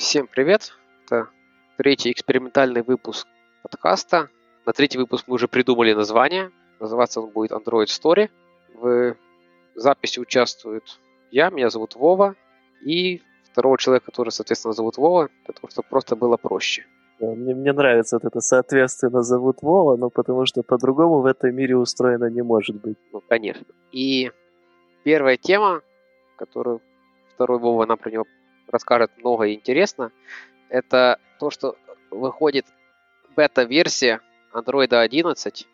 Всем привет! Это третий экспериментальный выпуск подкаста. На третий выпуск мы уже придумали название. Называться он будет Android Story. В записи участвуют я, меня зовут Вова, и второго человека, который, соответственно, зовут Вова, того, чтобы просто было проще. Мне, мне нравится вот это соответственно зовут Вова, но потому что по-другому в этом мире устроено не может быть. Ну, конечно. И первая тема, которую второй Вова нам про него расскажет много и интересно, это то, что выходит бета-версия Android 11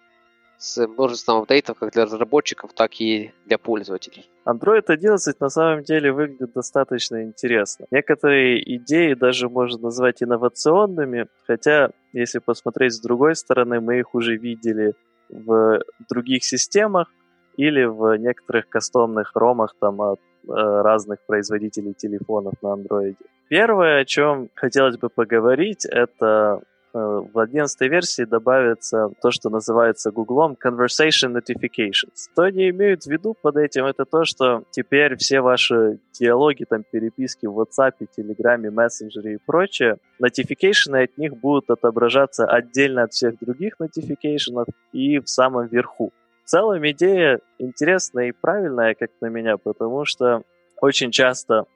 с множеством апдейтов как для разработчиков, так и для пользователей. Android 11 на самом деле выглядит достаточно интересно. Некоторые идеи даже можно назвать инновационными, хотя, если посмотреть с другой стороны, мы их уже видели в других системах или в некоторых кастомных ромах там, от разных производителей телефонов на Android. Первое, о чем хотелось бы поговорить, это Э, в 11 версии добавится то, что называется Гуглом Conversation Notifications. Что они имеют в виду под этим, это то, что теперь все ваши диалоги, там, переписки в WhatsApp, Telegram, мессенджере и прочее, notification от них будут отображаться отдельно от всех других notification и в самом верху. Целом идея интересная и правильная, как на меня, потому что очень часто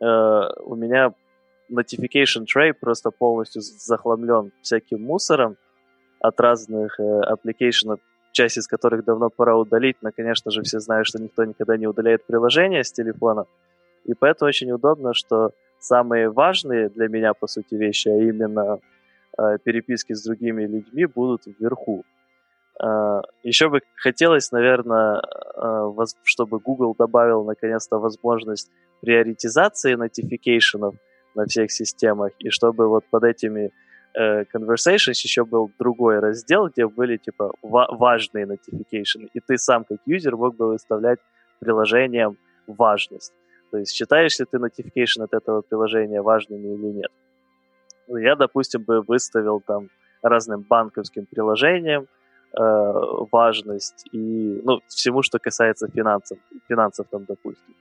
э, у меня notification tray просто полностью захламлен всяким мусором от разных э, аппликейшенов, часть из которых давно пора удалить, но, конечно же, все знают, что никто никогда не удаляет приложения с телефона, и поэтому очень удобно, что самые важные для меня, по сути, вещи, а именно э, переписки с другими людьми, будут вверху. Э, еще бы хотелось, наверное, э, чтобы Google добавил наконец-то возможность приоритизации нотификейшенов – на всех системах, и чтобы вот под этими э, conversations еще был другой раздел, где были типа ва- важные notification, и ты сам как юзер мог бы выставлять приложением важность. То есть считаешь ли ты notification от этого приложения важными или нет. Ну, я, допустим, бы выставил там разным банковским приложениям важность и ну, всему, что касается финансов, финансов там, допустим.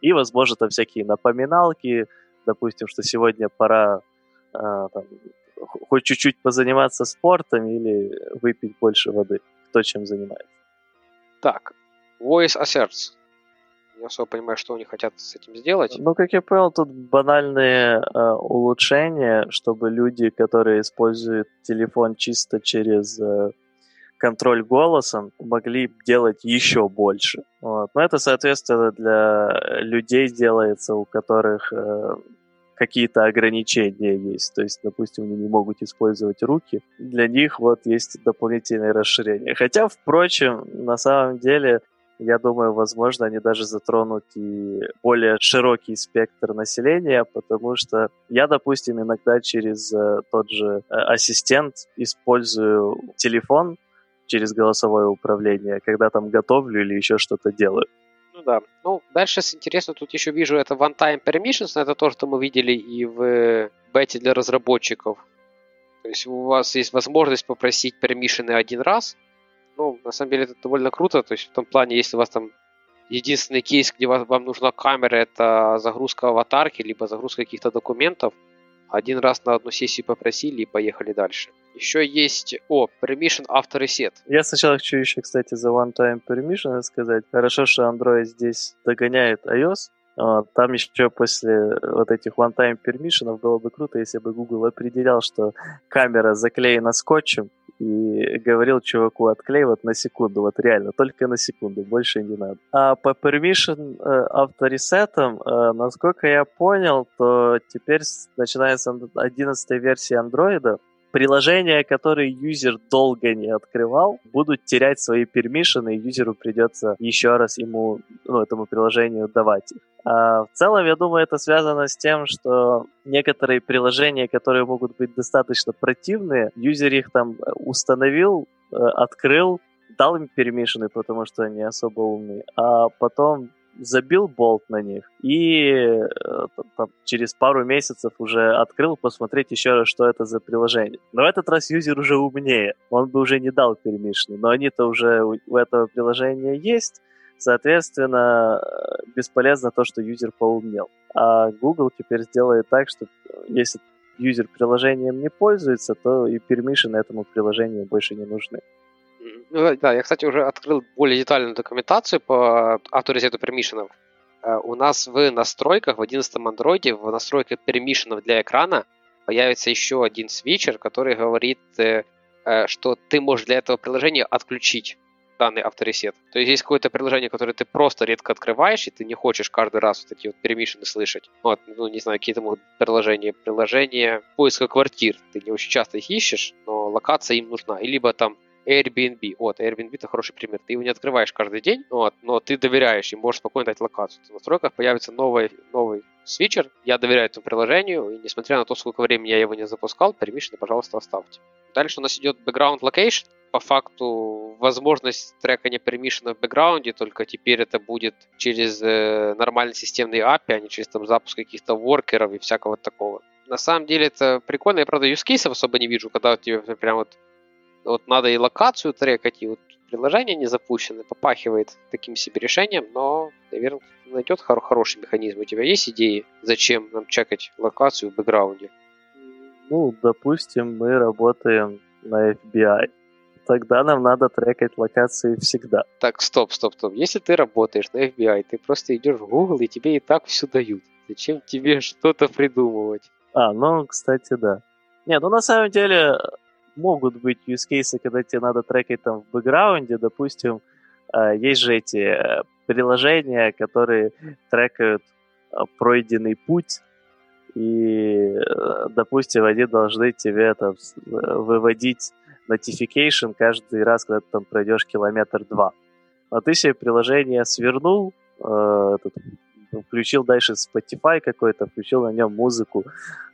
И, возможно, там всякие напоминалки, допустим, что сегодня пора а, там, хоть чуть-чуть позаниматься спортом или выпить больше воды. Кто чем занимается. Так, Voice Asserts. Не особо понимаю, что они хотят с этим сделать. Ну, как я понял, тут банальные э, улучшения, чтобы люди, которые используют телефон чисто через э, контроль голосом, могли делать еще больше. Вот. Но это, соответственно, для людей делается, у которых э, какие-то ограничения есть. То есть, допустим, они не могут использовать руки. Для них вот есть дополнительное расширение. Хотя, впрочем, на самом деле, я думаю, возможно, они даже затронут и более широкий спектр населения, потому что я, допустим, иногда через э, тот же э, ассистент использую телефон через голосовое управление, когда там готовлю или еще что-то делаю. Ну да. Ну, дальше интересно, тут еще вижу это one-time permissions, это то, что мы видели и в бете для разработчиков. То есть у вас есть возможность попросить пермишины один раз. Ну, на самом деле это довольно круто. То есть в том плане, если у вас там единственный кейс, где вам нужна камера, это загрузка аватарки, либо загрузка каких-то документов, один раз на одну сессию попросили и поехали дальше. Еще есть, о, Permission After Reset. Я сначала хочу еще, кстати, за One Time Permission сказать. Хорошо, что Android здесь догоняет iOS, там еще после вот этих one-time permission было бы круто, если бы Google определял, что камера заклеена скотчем, и говорил чуваку отклей вот на секунду, вот реально, только на секунду, больше не надо. А по permission э, авторесетам, э, насколько я понял, то теперь, начиная с 11 версии андроида, приложения, которые юзер долго не открывал, будут терять свои пермишины, и юзеру придется еще раз ему, ну, этому приложению давать их. А в целом, я думаю, это связано с тем, что некоторые приложения, которые могут быть достаточно противные, юзер их там установил, э, открыл, дал им пермишины, потому что они особо умные, а потом забил болт на них и э, там, через пару месяцев уже открыл посмотреть еще раз, что это за приложение. Но в этот раз юзер уже умнее, он бы уже не дал пермишины, но они-то уже у, этого приложения есть, соответственно, бесполезно то, что юзер поумнел. А Google теперь сделает так, что если юзер приложением не пользуется, то и пермишины этому приложению больше не нужны. Ну, да, я, кстати, уже открыл более детальную документацию по авторизету пермишенов. Э, у нас в настройках, в 11 андроиде, в настройках пермишенов для экрана появится еще один свитчер, который говорит, э, э, что ты можешь для этого приложения отключить данный авторесет. То есть есть какое-то приложение, которое ты просто редко открываешь, и ты не хочешь каждый раз вот такие вот перемишины слышать. Вот, ну, не знаю, какие-то могут приложения. Приложение поиска квартир. Ты не очень часто их ищешь, но локация им нужна. И либо там Airbnb. Вот, Airbnb это хороший пример. Ты его не открываешь каждый день, вот, но ты доверяешь и можешь спокойно дать локацию. В настройках появится новый, новый свитчер. Я доверяю этому приложению, и несмотря на то, сколько времени я его не запускал, перемишины, пожалуйста, оставьте. Дальше у нас идет background location. По факту возможность трекания пермишена в бэкграунде, только теперь это будет через э, нормальный системный API, а не через там запуск каких-то воркеров и всякого такого. На самом деле это прикольно, я правда юзкейсов особо не вижу, когда у тебя прям вот вот надо и локацию трекать, и вот приложение не запущено, попахивает таким себе решением, но, наверное, найдет хор- хороший механизм. У тебя есть идеи, зачем нам чекать локацию в бэкграунде? Ну, допустим, мы работаем на FBI. Тогда нам надо трекать локации всегда. Так, стоп, стоп, стоп. Если ты работаешь на FBI, ты просто идешь в Google, и тебе и так все дают. Зачем тебе что-то придумывать? А, ну, кстати, да. Нет, ну на самом деле могут быть use cases, когда тебе надо трекать там в бэкграунде, допустим, э, есть же эти э, приложения, которые трекают э, пройденный путь, и, допустим, они должны тебе там выводить notification каждый раз, когда ты там пройдешь километр два. А ты себе приложение свернул, этот, включил дальше Spotify какой-то, включил на нем музыку,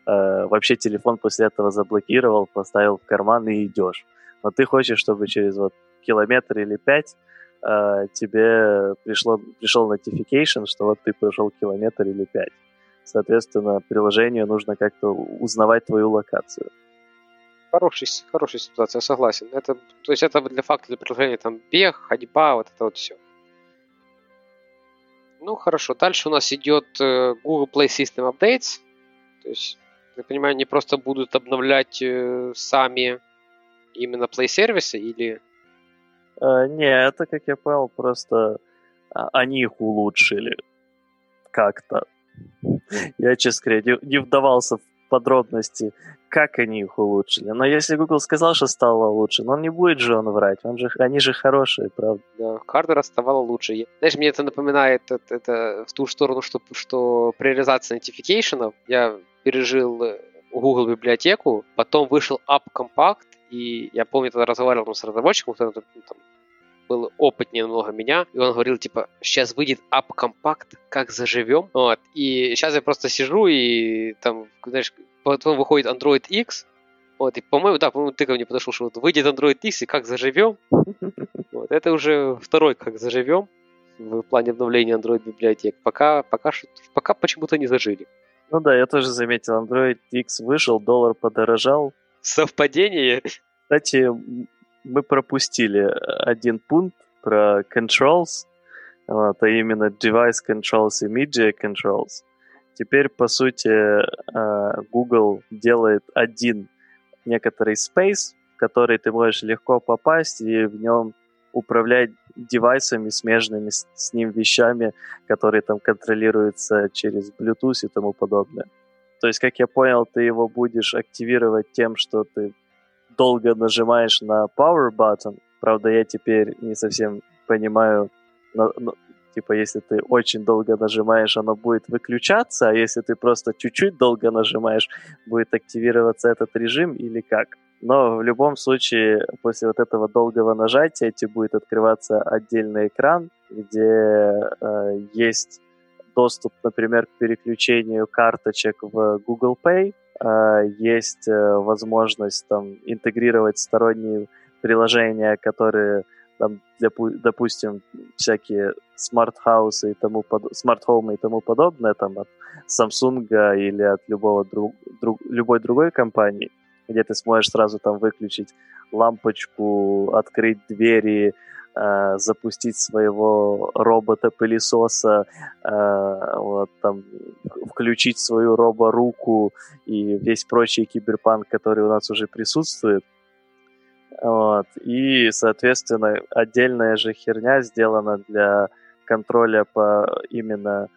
э, вообще телефон после этого заблокировал, поставил в карман и идешь. Но ты хочешь, чтобы через вот километр или пять э, тебе пришло, пришел notification, что вот ты прошел километр или пять. Соответственно, приложению нужно как-то узнавать твою локацию. Хорошая, хорошая ситуация, согласен. Это, то есть это для факта для приложения там бег, ходьба, вот это вот все. Ну, хорошо. Дальше у нас идет э, Google Play System Updates. То есть, я понимаю, они просто будут обновлять э, сами именно Play сервисы или... А, не, это, как я понял, просто а, они их улучшили как-то. Я, честно говоря, не, не вдавался в подробности, как они их улучшили. Но если Google сказал, что стало лучше, но не будет же он врать. Он же, они же хорошие, правда. Да, hardware стало лучше. Знаешь, мне это напоминает это, это в ту сторону, что, что при реализации я пережил э, Google библиотеку, потом вышел AppCompat, и я помню, тогда разговаривал с разработчиком, кто там, был опытнее намного меня, и он говорил, типа, сейчас выйдет AppCompat, как заживем, вот, и сейчас я просто сижу и там, знаешь, потом выходит AndroidX, вот, и, по-моему, да, по-моему, ты ко мне подошел, что вот выйдет AndroidX, и как заживем, вот, это уже второй как заживем в плане обновления Android библиотек, пока, пока, пока почему-то не зажили. Ну да, я тоже заметил, Android X вышел, доллар подорожал. Совпадение? Кстати, мы пропустили один пункт про controls, вот, а именно device controls и media controls. Теперь, по сути, э, Google делает один некоторый space, в который ты можешь легко попасть и в нем управлять девайсами, смежными с, с ним вещами, которые там контролируются через Bluetooth и тому подобное. То есть, как я понял, ты его будешь активировать тем, что ты долго нажимаешь на power button. Правда, я теперь не совсем понимаю, но, но, типа, если ты очень долго нажимаешь, оно будет выключаться, а если ты просто чуть-чуть долго нажимаешь, будет активироваться этот режим или как. Но в любом случае, после вот этого долгого нажатия, тебе будет открываться отдельный экран, где э, есть доступ, например, к переключению карточек в Google Pay, а, есть э, возможность там интегрировать сторонние приложения, которые там, для, допустим, всякие smart house ы и тому под... smart home ы и тому подобное, там от Samsung или от любого друг... Друг... любой другой компании, где ты сможешь сразу там выключить лампочку, открыть двери, э, запустить своего робота-пылесоса, э, вот, там, включить свою роборуку и весь прочий киберпанк, который у нас уже присутствует. Вот. И, соответственно, отдельная же херня сделана для контроля по именно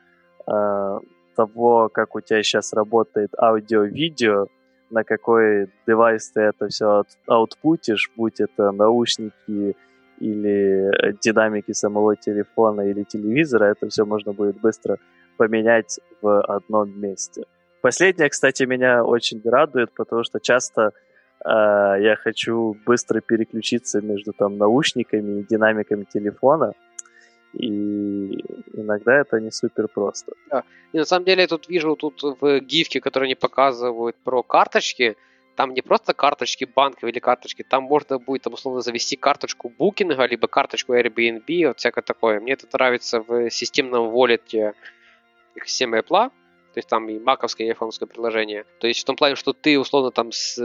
э, того, как у тебя сейчас работает аудио-видео, на какой девайс ты это все аутпутишь, будь это наушники или динамики самого телефона или телевизора, это все можно будет быстро поменять в одном месте. Последнее, кстати, меня очень радует, потому что часто э, я хочу быстро переключиться между там наушниками и динамиками телефона, и иногда это не супер просто. Да. И на самом деле я тут вижу тут в гифке, которые они показывают про карточки, там не просто карточки банков или карточки, там можно будет там условно завести карточку букинга, либо карточку Airbnb, вот всякое такое. Мне это нравится в системном волете системы Apple, то есть там и маковское, и айфоновское приложение. То есть в том плане, что ты условно там с,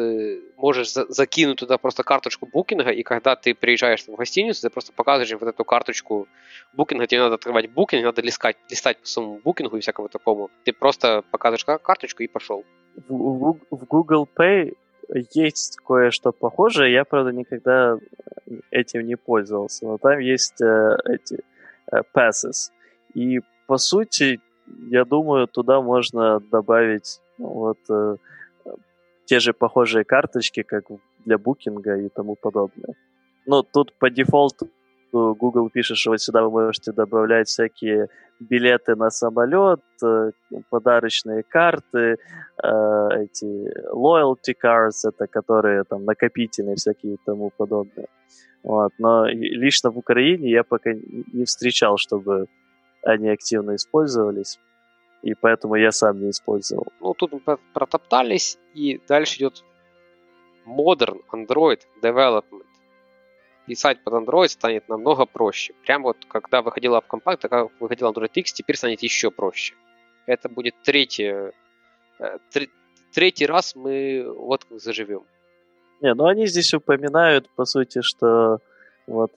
можешь за, закинуть туда просто карточку букинга, и когда ты приезжаешь в гостиницу, ты просто показываешь вот эту карточку букинга, тебе надо открывать букинг, надо листать, листать по своему букингу и всякому такому. Ты просто показываешь карточку и пошел. В, в Google Pay есть кое-что похожее, я, правда, никогда этим не пользовался, но там есть э, эти э, passes. И, по сути, я думаю, туда можно добавить ну, вот э, те же похожие карточки, как для букинга и тому подобное. Но тут по дефолту Google пишет, что вот сюда вы можете добавлять всякие билеты на самолет, э, подарочные карты, э, эти loyalty cards, это которые там накопительные всякие и тому подобное. Вот. Но лично в Украине я пока не встречал, чтобы они активно использовались, и поэтому я сам не использовал. Ну, тут мы протоптались, и дальше идет Modern Android Development. Писать под Android станет намного проще. Прямо вот когда выходила App Compact, когда выходил Android X, теперь станет еще проще. Это будет третий, э, третий раз мы вот как заживем. Не, ну они здесь упоминают, по сути, что вот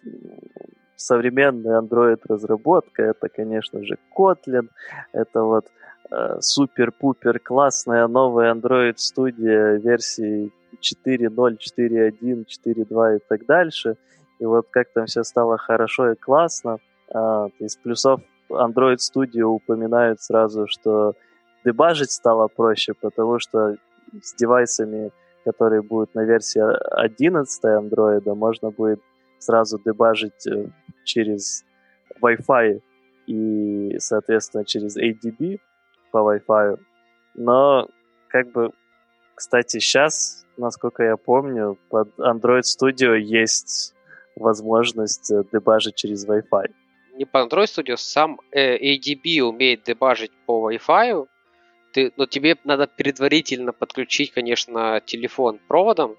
современная Android-разработка, это, конечно же, Kotlin, это вот э, супер-пупер классная новая Android-студия версии 4.0, 4.1, 4.2 и так дальше. И вот как там все стало хорошо и классно. А, из плюсов Android Studio упоминают сразу, что дебажить стало проще, потому что с девайсами, которые будут на версии 11 Android, можно будет сразу дебажить э, через Wi-Fi и, соответственно, через ADB по Wi-Fi. Но, как бы, кстати, сейчас, насколько я помню, под Android Studio есть возможность э, дебажить через Wi-Fi. Не по Android Studio, сам э, ADB умеет дебажить по Wi-Fi, ты, но тебе надо предварительно подключить, конечно, телефон проводом,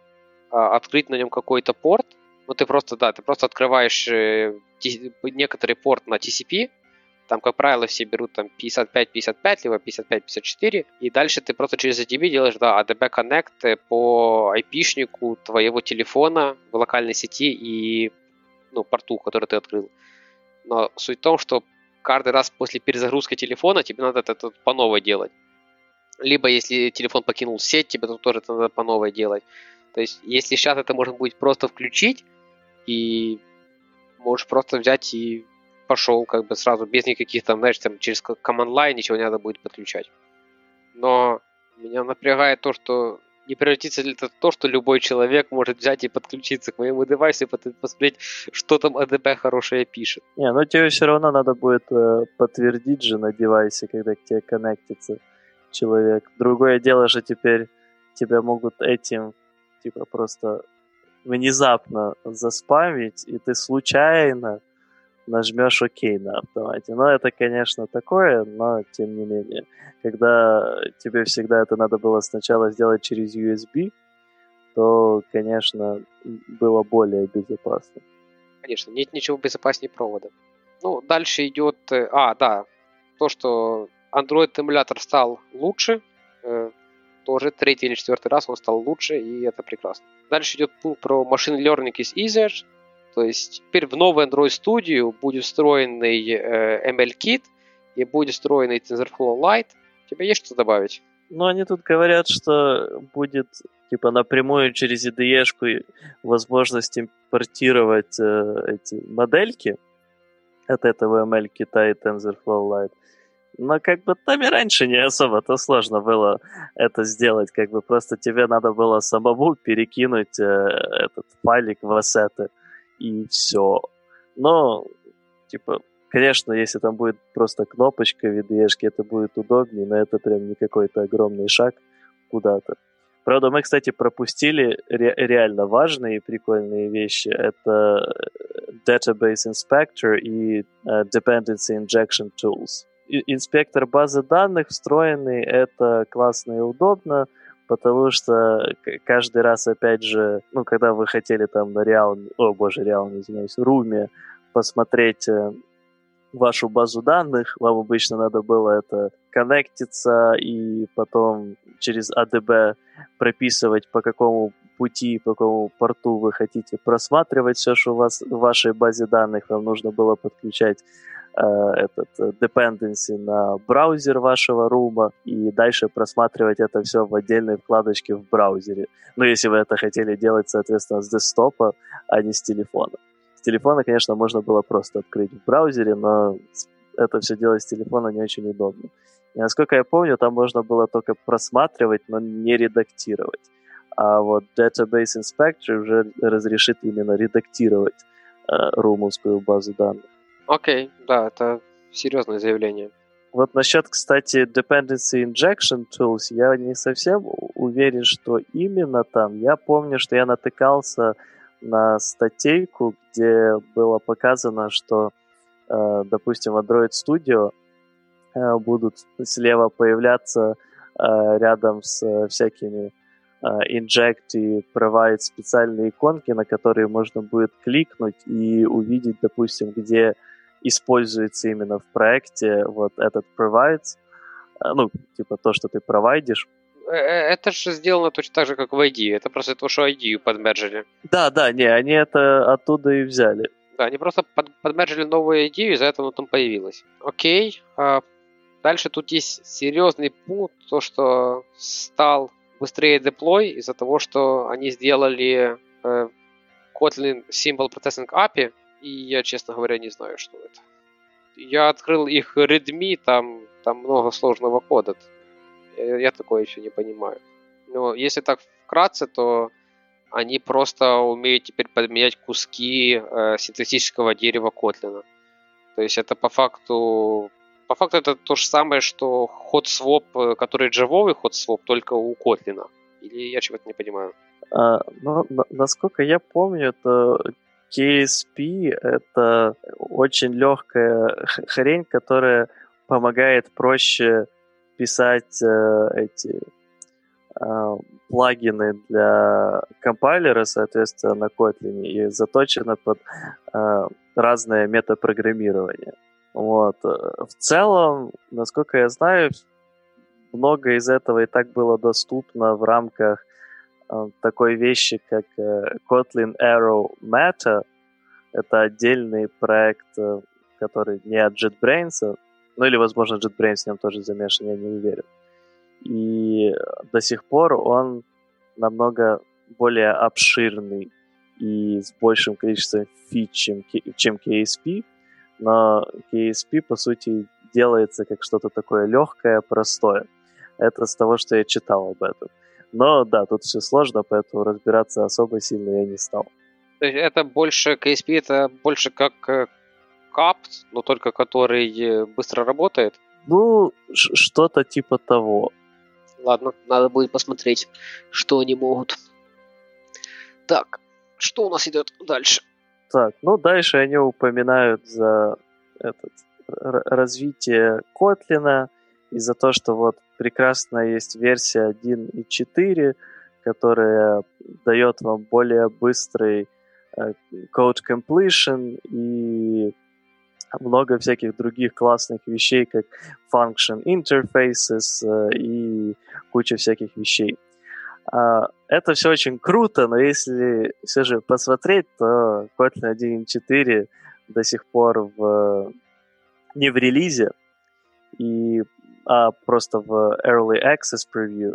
а, открыть на нем какой-то порт, ну, ты просто, да, ты просто открываешь э, некоторый порт на TCP, там, как правило, все берут там 55-55, либо 55-54, и дальше ты просто через ADB делаешь, да, ADB Connect по IP-шнику твоего телефона в локальной сети и, ну, порту, который ты открыл. Но суть в том, что каждый раз после перезагрузки телефона тебе надо это по новой делать. Либо если телефон покинул сеть, тебе тут тоже это надо по новой делать. То есть, если сейчас это можно будет просто включить, и можешь просто взять и пошел как бы сразу, без никаких там, знаешь, там через command line ничего не надо будет подключать. Но меня напрягает то, что не превратится ли это в то, что любой человек может взять и подключиться к моему девайсу и посмотреть, что там ADB хорошее пишет. Не, ну тебе все равно надо будет э, подтвердить же на девайсе, когда к тебе коннектится человек. Другое дело же теперь тебя могут этим типа просто внезапно заспамить, и ты случайно нажмешь ОК на автомате. Но это, конечно, такое, но тем не менее. Когда тебе всегда это надо было сначала сделать через USB, то, конечно, было более безопасно. Конечно, нет ничего безопаснее провода. Ну, дальше идет... Э, а, да, то, что Android эмулятор стал лучше, э, тоже третий или четвертый раз он стал лучше, и это прекрасно. Дальше идет пункт про machine learning is easier. То есть теперь в новую Android Studio будет встроенный э, ML-кит и будет встроенный TensorFlow Lite. У тебя есть что добавить? Ну, они тут говорят, что будет типа напрямую через IDE возможность импортировать э, эти модельки от этого ML кита и TensorFlow Lite. Но как бы там и раньше не особо-то сложно было это сделать. Как бы просто тебе надо было самому перекинуть э, этот файлик в ассеты и все. Но, типа, конечно, если там будет просто кнопочка IDE, это будет удобнее, но это прям не какой-то огромный шаг куда-то. Правда, мы, кстати, пропустили ре- реально важные и прикольные вещи. Это Database Inspector и uh, Dependency Injection Tools. Инспектор базы данных встроенный, это классно и удобно, потому что каждый раз, опять же, ну, когда вы хотели там на Реал, о боже, Реал, извиняюсь, Руме посмотреть э, вашу базу данных, вам обычно надо было это коннектиться и потом через ADB прописывать, по какому пути, по какому порту вы хотите просматривать все, что у вас в вашей базе данных. Вам нужно было подключать этот э, dependency на браузер вашего рума и дальше просматривать это все в отдельной вкладочке в браузере. Ну, если вы это хотели делать, соответственно, с десктопа, а не с телефона. С телефона, конечно, можно было просто открыть в браузере, но это все делать с телефона не очень удобно. И насколько я помню, там можно было только просматривать, но не редактировать. А вот Database Inspector уже разрешит именно редактировать э, румовскую базу данных. Окей, да, это серьезное заявление. Вот насчет, кстати, Dependency Injection Tools, я не совсем уверен, что именно там. Я помню, что я натыкался на статейку, где было показано, что, э, допустим, Android Studio Э, будут слева появляться э, рядом с всякими inject и provide специальные иконки, на которые можно будет кликнуть и увидеть, допустим, где используется именно в проекте вот этот provides, ну, типа то, что ты провайдишь. Это же сделано точно так же, как в ID. Это просто то, что ID подмержили. Да, да, не, они это оттуда и взяли. Да, они просто под, подмержили новую идею, из-за этого оно там появилось. Окей. А Дальше тут есть серьезный пункт, то, что стал быстрее деплой из-за того, что они сделали э, Kotlin Symbol Processing API, и я, честно говоря, не знаю, что это. Я открыл их Redmi, там, там много сложного кода. Я, я такое еще не понимаю. Но если так вкратце, то они просто умеют теперь подменять куски э, синтетического дерева Kotlin. То есть это по факту по факту это то же самое, что ход своп, э, который джавовый ход своп, только у Котлина. Или я чего-то не понимаю? А, ну, на, насколько я помню, то KSP — это очень легкая хрень, которая помогает проще писать э, эти э, плагины для компайлера, соответственно, на Kotlin, и заточена под э, разное метапрограммирование. Вот. В целом, насколько я знаю, много из этого и так было доступно в рамках такой вещи, как э, Kotlin Arrow Meta. Это отдельный проект, э, который не от JetBrains, ну или, возможно, JetBrains в нем тоже замешан, я не уверен. И до сих пор он намного более обширный и с большим количеством фич, чем, чем KSP но KSP, по сути, делается как что-то такое легкое, простое. Это с того, что я читал об этом. Но да, тут все сложно, поэтому разбираться особо сильно я не стал. То есть это больше, KSP это больше как э, но только который э, быстро работает? Ну, что-то типа того. Ладно, надо будет посмотреть, что они могут. Так, что у нас идет дальше? Так, ну дальше они упоминают за этот, развитие Котлина и за то, что вот прекрасная есть версия 1.4, которая дает вам более быстрый э, code completion и много всяких других классных вещей, как function interfaces э, и куча всяких вещей. А, это все очень круто, но если все же посмотреть, то Kotlin 1.4 до сих пор в, не в релизе, и, а просто в Early Access Preview.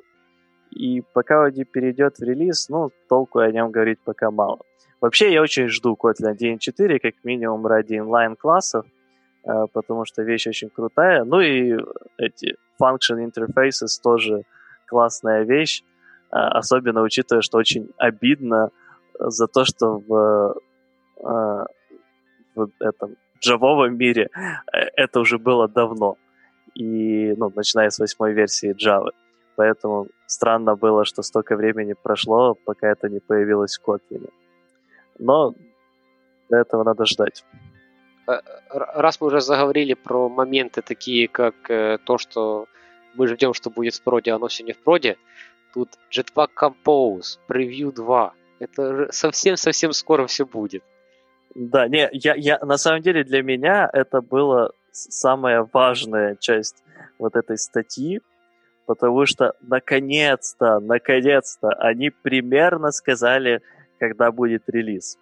И пока не перейдет в релиз, ну, толку о нем говорить пока мало. Вообще, я очень жду Kotlin 1.4, как минимум ради инлайн-классов, э, потому что вещь очень крутая. Ну и эти function interfaces тоже классная вещь, э, особенно учитывая, что очень обидно за то, что в, э, в этом джавовом мире это уже было давно. И, ну, начиная с восьмой версии Java. Поэтому странно было, что столько времени прошло, пока это не появилось в Kotlin. Но для этого надо ждать. Э, раз мы уже заговорили про моменты такие, как э, то, что мы ждем, что будет в проде, а оно все не в проде, тут Jetpack Compose, Preview 2. Это совсем-совсем скоро все будет. Да, не, я, я, на самом деле для меня это была самая важная часть вот этой статьи, потому что наконец-то, наконец-то они примерно сказали, когда будет релиз.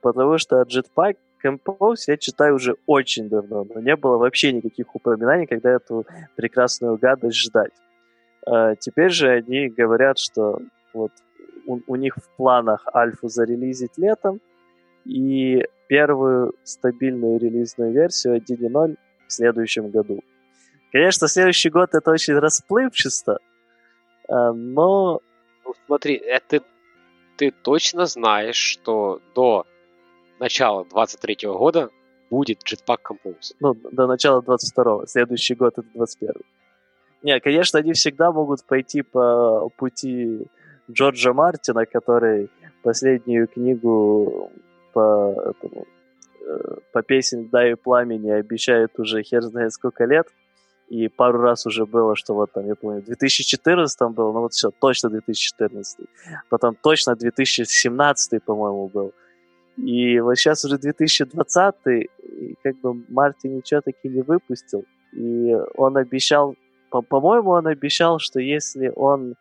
Потому что Jetpack Compose я читаю уже очень давно, но не было вообще никаких упоминаний, когда эту прекрасную гадость ждать. А, теперь же они говорят, что вот у, у них в планах альфу зарелизить летом и первую стабильную релизную версию 1.0 в следующем году. Конечно, следующий год это очень расплывчато, а, но... Ну, смотри, это ты точно знаешь, что до начала 23 года будет Jetpack Compose. Ну, до начала 22-го. Следующий год это 21 Не, конечно, они всегда могут пойти по пути Джорджа Мартина, который последнюю книгу по этому э, по песен «Да пламени» обещает уже хер знает сколько лет. И пару раз уже было, что вот там, я помню, в 2014 было, ну вот все, точно 2014. Потом точно 2017, по-моему, был. И вот сейчас уже 2020, и как бы Марти ничего таки не выпустил. И он обещал, по- по-моему, он обещал, что если он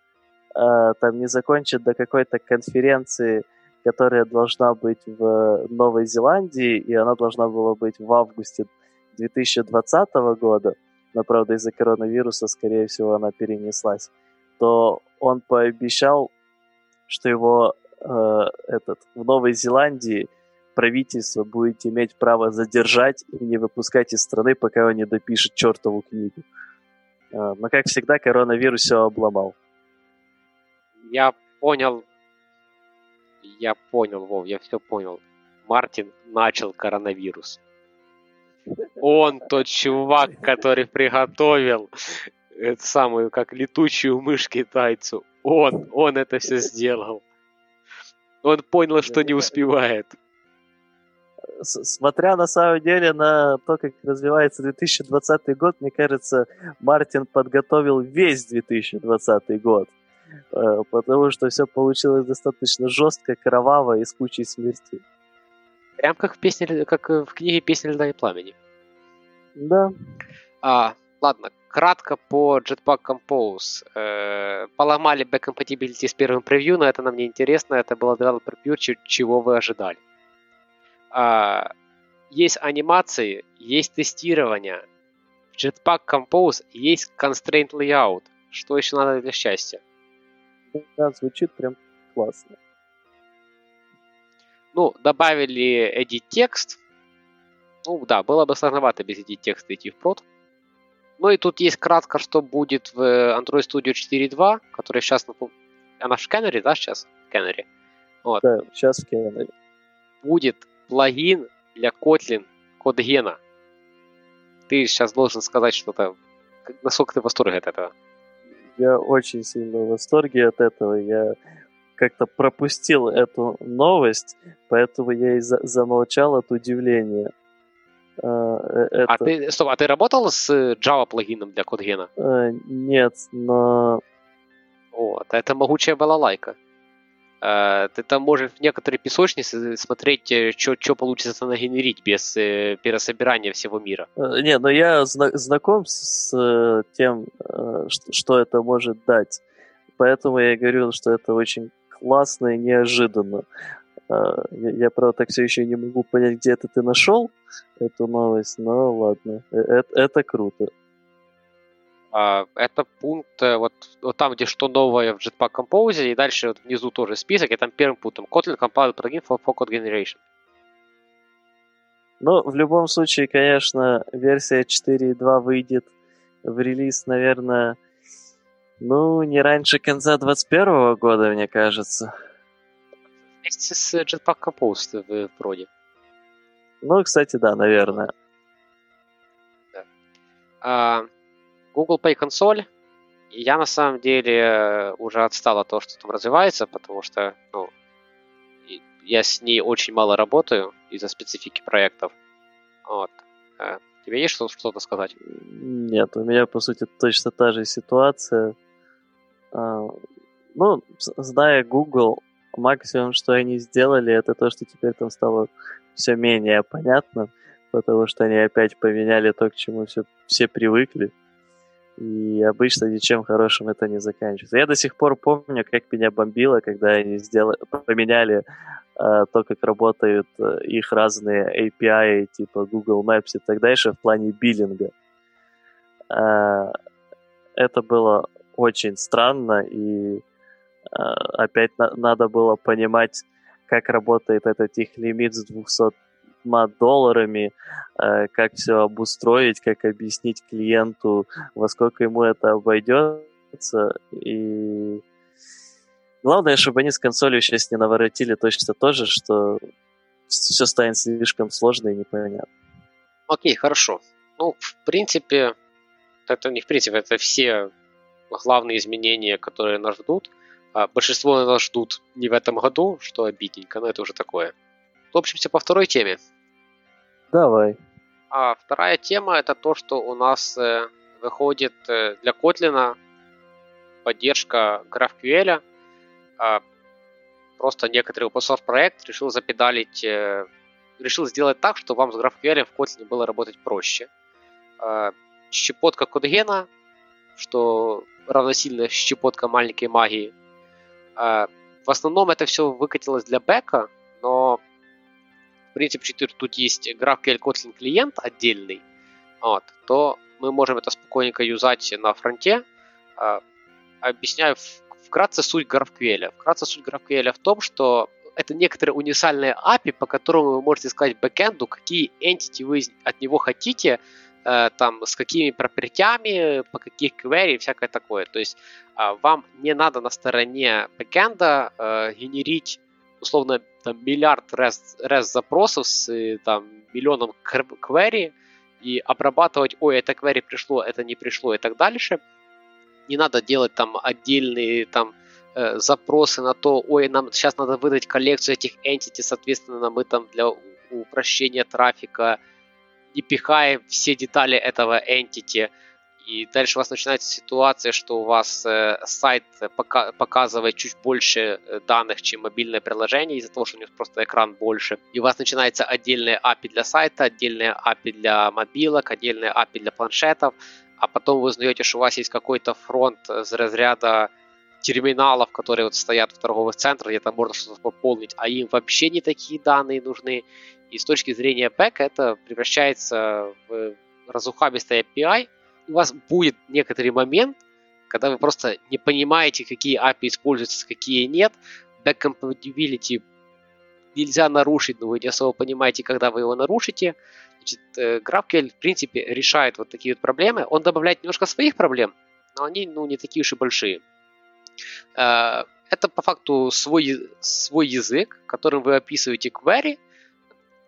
э, там не закончит до какой-то конференции, которая должна быть в Новой Зеландии, и она должна была быть в августе 2020 года, но, правда, из-за коронавируса, скорее всего, она перенеслась, то он пообещал, что его э, этот, в Новой Зеландии правительство будет иметь право задержать и не выпускать из страны, пока он не допишет чертову книгу. Э, но, как всегда, коронавирус все обломал. Я понял. Я понял, Вов, я все понял. Мартин начал коронавирус. Он тот чувак, который приготовил эту самую, как летучую мышь китайцу. Он, он это все сделал. Он понял, что не успевает. Смотря на самом деле на то, как развивается 2020 год, мне кажется, Мартин подготовил весь 2020 год. Э, потому что все получилось достаточно жестко, кроваво и с кучей смертей. Прям как в песне, как в книге «Песня льда и пламени». Да. А, ладно, кратко по Jetpack Compose. Э, поломали back-compatibility с первым превью, но это нам не интересно. Это было developer pure, чего вы ожидали. А, есть анимации, есть тестирование. В Jetpack Compose есть constraint layout. Что еще надо для счастья? Да, звучит прям классно. Ну, добавили edit текст. Ну да, было бы сложновато без edit текста идти в прод. Ну и тут есть кратко, что будет в Android Studio 4.2, который сейчас... Она в Canary, да, сейчас? В Canary. Вот. Да, сейчас в Canary. Будет плагин для Kotlin CodeGen. Ты сейчас должен сказать что-то. Насколько ты в восторге от этого? Я очень сильно в восторге от этого. Я как-то пропустил эту новость, поэтому я и за- замолчал от удивления. А, э, это... А ты, стоп, а ты работал с Java плагином для CodeGen? Э, нет, но... Вот, это могучая балалайка. Э, ты там можешь в некоторые песочницы смотреть, что получится нагенерить без пересобирания всего мира. Не, но я зна- знаком с тем, что это может дать. поэтому я говорю, что это очень классно и неожиданно. Я, я, правда, так все еще не могу понять, где это ты нашел эту новость, но ладно, это, э, это круто. А, это пункт э, вот, вот там, где что новое в Jetpack Compose, и дальше вот внизу тоже список, и там первым пунктом Kotlin Compiled Plugin for, for Code Generation. Ну, в любом случае, конечно, версия 4.2 выйдет в релиз, наверное, ну, не раньше конца 2021 года, мне кажется. Вместе с Jetpack Compose в проде. Ну, кстати, да, наверное. Да. А, Google Pay консоль. Я на самом деле уже отстал от того, что там развивается, потому что ну, я с ней очень мало работаю из-за специфики проектов. Вот. Э, тебе есть что-то сказать? Нет, у меня, по сути, точно та же ситуация. А, ну, зная Google, максимум, что они сделали, это то, что теперь там стало все менее понятно, потому что они опять поменяли то, к чему все, все привыкли. И обычно ничем хорошим это не заканчивается. Я до сих пор помню, как меня бомбило, когда они сделали, поменяли э, то, как работают э, их разные API, типа Google Maps и так дальше, в плане биллинга. Э, это было очень странно, и э, опять на- надо было понимать, как работает этот их лимит с 200 долларами, э, как все обустроить, как объяснить клиенту, во сколько ему это обойдется. И главное, чтобы они с консолью сейчас не наворотили точно то же, что все станет слишком сложно и непонятно. Окей, хорошо. Ну, в принципе, это не в принципе, это все главные изменения, которые нас ждут. А большинство нас ждут не в этом году, что обидненько, но это уже такое. Топчемся по второй теме. Давай. А вторая тема это то, что у нас э, выходит э, для Kotlin поддержка GraphQL. А, просто некоторый open source проект решил запедалить, э, решил сделать так, что вам с GraphQL в Kotlin было работать проще. А, щепотка кодгена, что равносильно щепотка маленькой магии. А, в основном это все выкатилось для бэка, но принципе, тут есть GraphQL Kotlin клиент отдельный, вот, то мы можем это спокойненько юзать на фронте. А, объясняю вкратце суть GraphQL. Вкратце суть GraphQL в том, что это некоторые универсальные API, по которым вы можете сказать бэкэнду, какие entity вы от него хотите, э, там, с какими пропертями, по каких query, всякое такое. То есть а, вам не надо на стороне бэкэнда э, генерить условно там, миллиард REST, REST запросов с э, там, миллионом query и обрабатывать, ой, это query пришло, это не пришло и так дальше. Не надо делать там отдельные там э, запросы на то, ой, нам сейчас надо выдать коллекцию этих entity, соответственно, мы там для упрощения трафика не пихаем все детали этого entity, и дальше у вас начинается ситуация, что у вас э, сайт пока- показывает чуть больше э, данных, чем мобильное приложение, из-за того, что у него просто экран больше. И у вас начинается отдельная API для сайта, отдельная API для мобилок, отдельная API для планшетов, а потом вы узнаете, что у вас есть какой-то фронт с разряда терминалов, которые вот стоят в торговых центрах, где там можно что-то пополнить, а им вообще не такие данные нужны. И с точки зрения бэка это превращается в разухабистый API, у вас будет некоторый момент, когда вы просто не понимаете, какие API используются, какие нет. Back compatibility нельзя нарушить, но вы не особо понимаете, когда вы его нарушите. Значит, э, GraphQL, в принципе, решает вот такие вот проблемы. Он добавляет немножко своих проблем, но они ну, не такие уж и большие. Э, это по факту свой, свой язык, которым вы описываете query.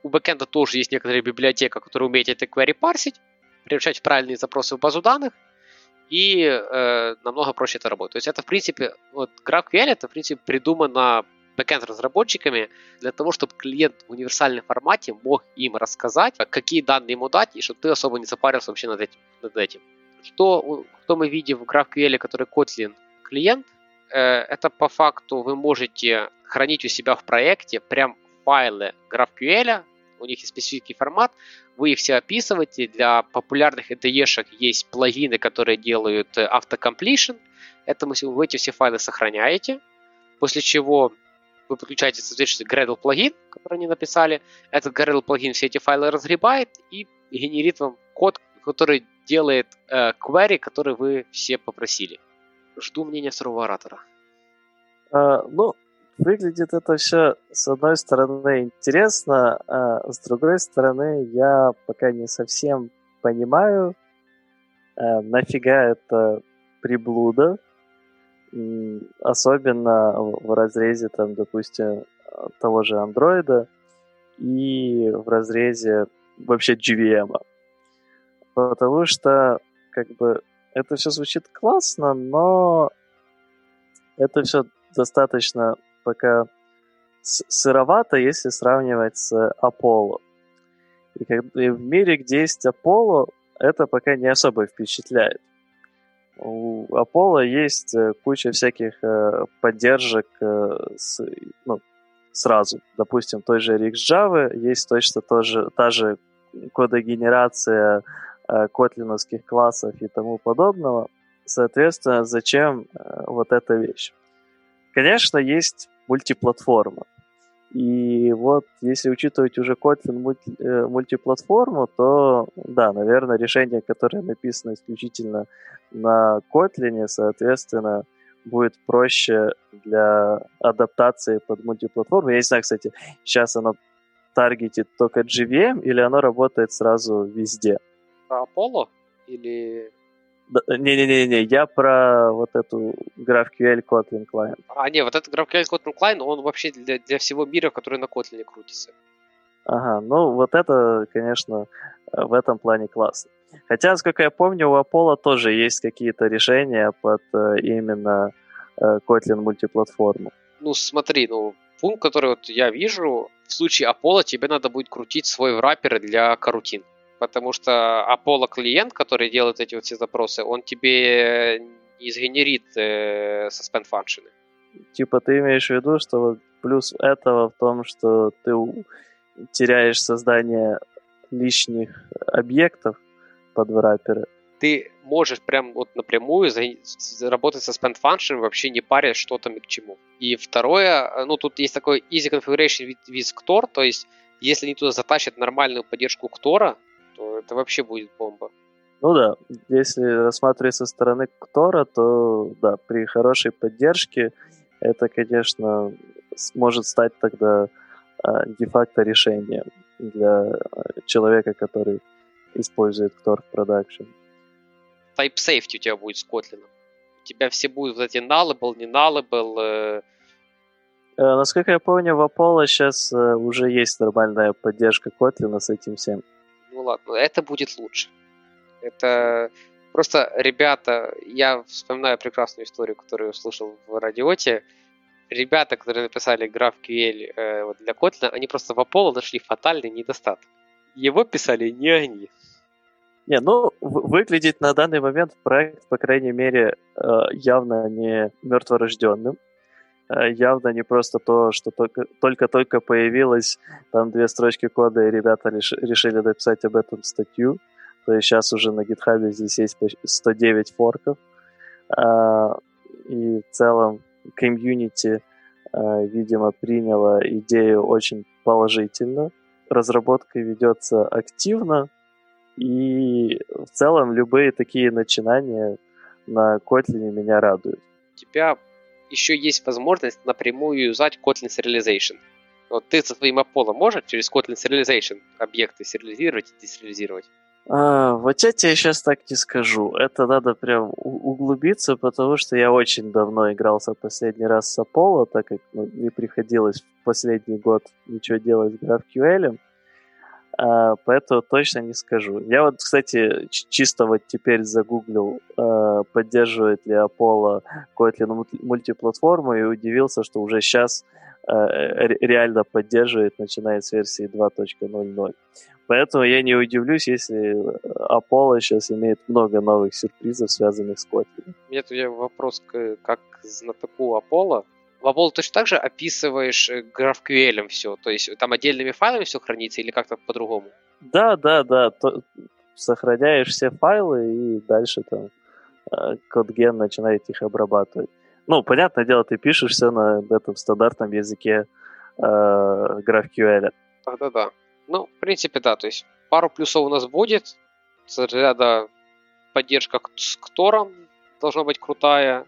У бэкэнда тоже есть некоторая библиотека, которая умеет это query парсить превращать правильные запросы в базу данных, и э, намного проще это работает. То есть это, в принципе, вот GraphQL, это, в принципе, придумано бэкенд разработчиками для того, чтобы клиент в универсальном формате мог им рассказать, какие данные ему дать, и чтобы ты особо не запарился вообще над этим. Над этим. Что, что мы видим в GraphQL, который Kotlin клиент, э, это по факту вы можете хранить у себя в проекте прям файлы GraphQL, у них есть специфический формат, вы их все описываете. Для популярных IDE-шек есть плагины, которые делают э, автокомплишн. Это вы эти все файлы сохраняете, после чего вы подключаете соответствующий Gradle плагин, который они написали. Этот Gradle плагин все эти файлы разгребает и генерит вам код, который делает э, query, который вы все попросили. Жду мнения второго оратора. А, ну, выглядит это все, с одной стороны, интересно, а с другой стороны, я пока не совсем понимаю, а, нафига это приблуда, особенно в разрезе, там, допустим, того же андроида и в разрезе вообще GVM. Потому что, как бы, это все звучит классно, но это все достаточно пока сыровато, если сравнивать с Apollo. И, как, и в мире, где есть Apollo, это пока не особо впечатляет. У Apollo есть э, куча всяких э, поддержек э, с, ну, сразу. Допустим, той же RxJava есть точно тоже, та же кодогенерация котлиновских классов и тому подобного. Соответственно, зачем вот эта вещь? Конечно, есть мультиплатформа. И вот если учитывать уже Kotlin мульти, э, мультиплатформу, то да, наверное, решение, которое написано исключительно на Kotlin, соответственно, будет проще для адаптации под мультиплатформу. Я не знаю, кстати, сейчас оно таргетит только GVM или оно работает сразу везде? Apollo или не-не-не, я про вот эту GraphQL Kotlin Client. А, не, вот этот GraphQL Kotlin Client, он вообще для, для всего мира, который на Kotlin крутится. Ага, ну вот это, конечно, в этом плане классно. Хотя, насколько я помню, у Apollo тоже есть какие-то решения под э, именно э, Kotlin мультиплатформу. Ну, смотри, ну, пункт, который вот я вижу, в случае Apollo тебе надо будет крутить свой враппер для карутин потому что Apollo клиент, который делает эти вот все запросы, он тебе не сгенерит э, suspend функшены. Типа ты имеешь в виду, что вот плюс этого в том, что ты теряешь создание лишних объектов под враперы. Ты можешь прям вот напрямую работать со spend function, вообще не паря что там и к чему. И второе, ну тут есть такой easy configuration with, with Ktor, то есть если они туда затащат нормальную поддержку Ктора, то это вообще будет бомба. Ну да, если рассматривать со стороны Ктора, то да, при хорошей поддержке это, конечно, может стать тогда а, де-факто решением для а, человека, который использует Ктор в продакшн. Type safety у тебя будет с Kotlin. У тебя все будут вот эти nullable, не nullable. Э... Э, насколько я помню, в Apollo сейчас э, уже есть нормальная поддержка Kotlin с этим всем ладно, это будет лучше. Это просто ребята, я вспоминаю прекрасную историю, которую услышал в радиоте. Ребята, которые написали GraphQL э, вот для Kotlin, они просто в Apollo нашли фатальный недостаток. Его писали не они. Не, ну, выглядит на данный момент проект, по крайней мере, э, явно не мертворожденным. Э, явно не просто то, что только-только появилось, там две строчки кода, и ребята решили написать об этом статью. То есть сейчас уже на GitHub здесь есть 109 форков. А, и в целом комьюнити, а, видимо, приняло идею очень положительно. Разработка ведется активно, и в целом любые такие начинания на Kotlin меня радуют. Тебя еще есть возможность напрямую юзать Kotlin Serialization. Вот ты со своим Apollo можешь через Kotlin Serialization объекты сериализировать и десериализировать? А, вот я тебе сейчас так не скажу. Это надо прям углубиться, потому что я очень давно игрался последний раз с Apollo, так как ну, не приходилось в последний год ничего делать с GraphQL. А, поэтому точно не скажу. Я вот, кстати, чисто вот теперь загуглил, а, поддерживает ли Apollo Kotlin мультиплатформу и удивился, что уже сейчас а, реально поддерживает, начиная с версии 2.00. Поэтому я не удивлюсь, если Apollo сейчас имеет много новых сюрпризов, связанных с Kotlin. У меня вопрос как знатоку Apollo. В Apollo точно так же описываешь э, GraphQL все, то есть там отдельными файлами все хранится или как-то по-другому? Да, да, да. То, сохраняешь все файлы и дальше там CodeGen начинает их обрабатывать. Ну, понятное дело, ты пишешь все на этом стандартном языке э, GraphQL. Да-да-да. Ну, в принципе, да. То есть пару плюсов у нас будет. С ряда поддержка с Ктором должна быть крутая.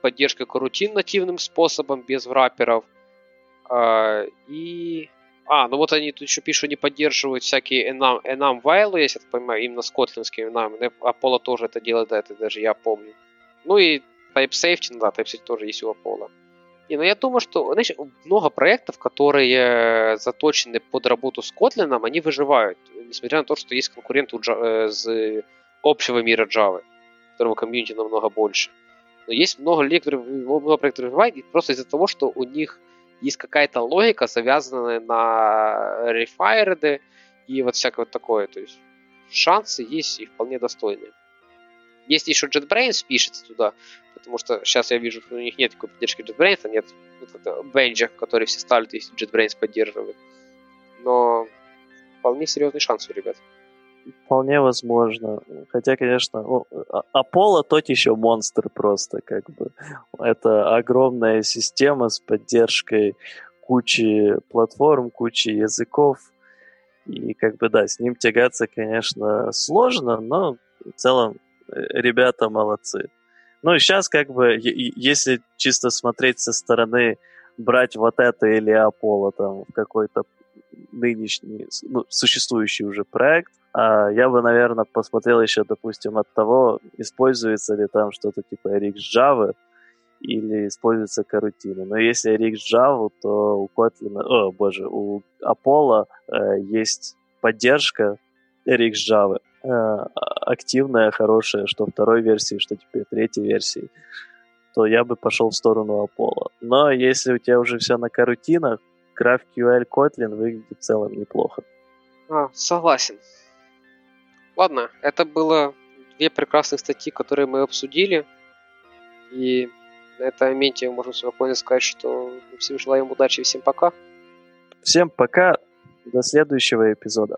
Поддержка карутин нативным способом, без враперов. А, и... А, ну вот они тут еще пишут, не поддерживают всякие enum, enum вайлы, если я понимаю, именно с котлинскими enum. Apollo тоже это делает, да, это даже я помню. Ну и Type Safety, ну да, Type Safety тоже есть у Apollo. Не, ну я думаю, что знаешь, много проектов, которые заточены под работу с Kotlin, они выживают, несмотря на то, что есть конкуренты из э, общего мира Java, которого комьюнити намного больше. Но есть много лекторов, много проектов выживает просто из-за того, что у них есть какая-то логика, завязанная на рефайреды и вот всякое вот такое. То есть шансы есть и вполне достойные. Если еще JetBrains пишется туда, потому что сейчас я вижу, что у них нет такой поддержки JetBrains, а нет вот бенджа, который все ставят, если JetBrains поддерживает. Но вполне серьезный шанс у ребят. Вполне возможно. Хотя, конечно, ну, Apollo тот еще монстр просто, как бы. Это огромная система с поддержкой кучи платформ, кучи языков. И как бы да, с ним тягаться, конечно, сложно, но в целом э, ребята молодцы. Ну и сейчас как бы, если чисто смотреть со стороны, брать вот это или Apollo там в какой-то нынешний, ну, существующий уже проект, а я бы, наверное, посмотрел еще, допустим, от того, используется ли там что-то типа RX Java или используется карутина. Но если RX Java, то у Kotlin, о боже, у Apollo э, есть поддержка RX Java э, активная, хорошая, что второй версии, что теперь третьей версии, то я бы пошел в сторону Apollo. Но если у тебя уже все на карутинах, GraphQL Kotlin выглядит в целом неплохо. А, согласен. Ладно, это было две прекрасных статьи, которые мы обсудили. И на этом моменте можем спокойно сказать, что всем желаем удачи и всем пока. Всем пока. До следующего эпизода.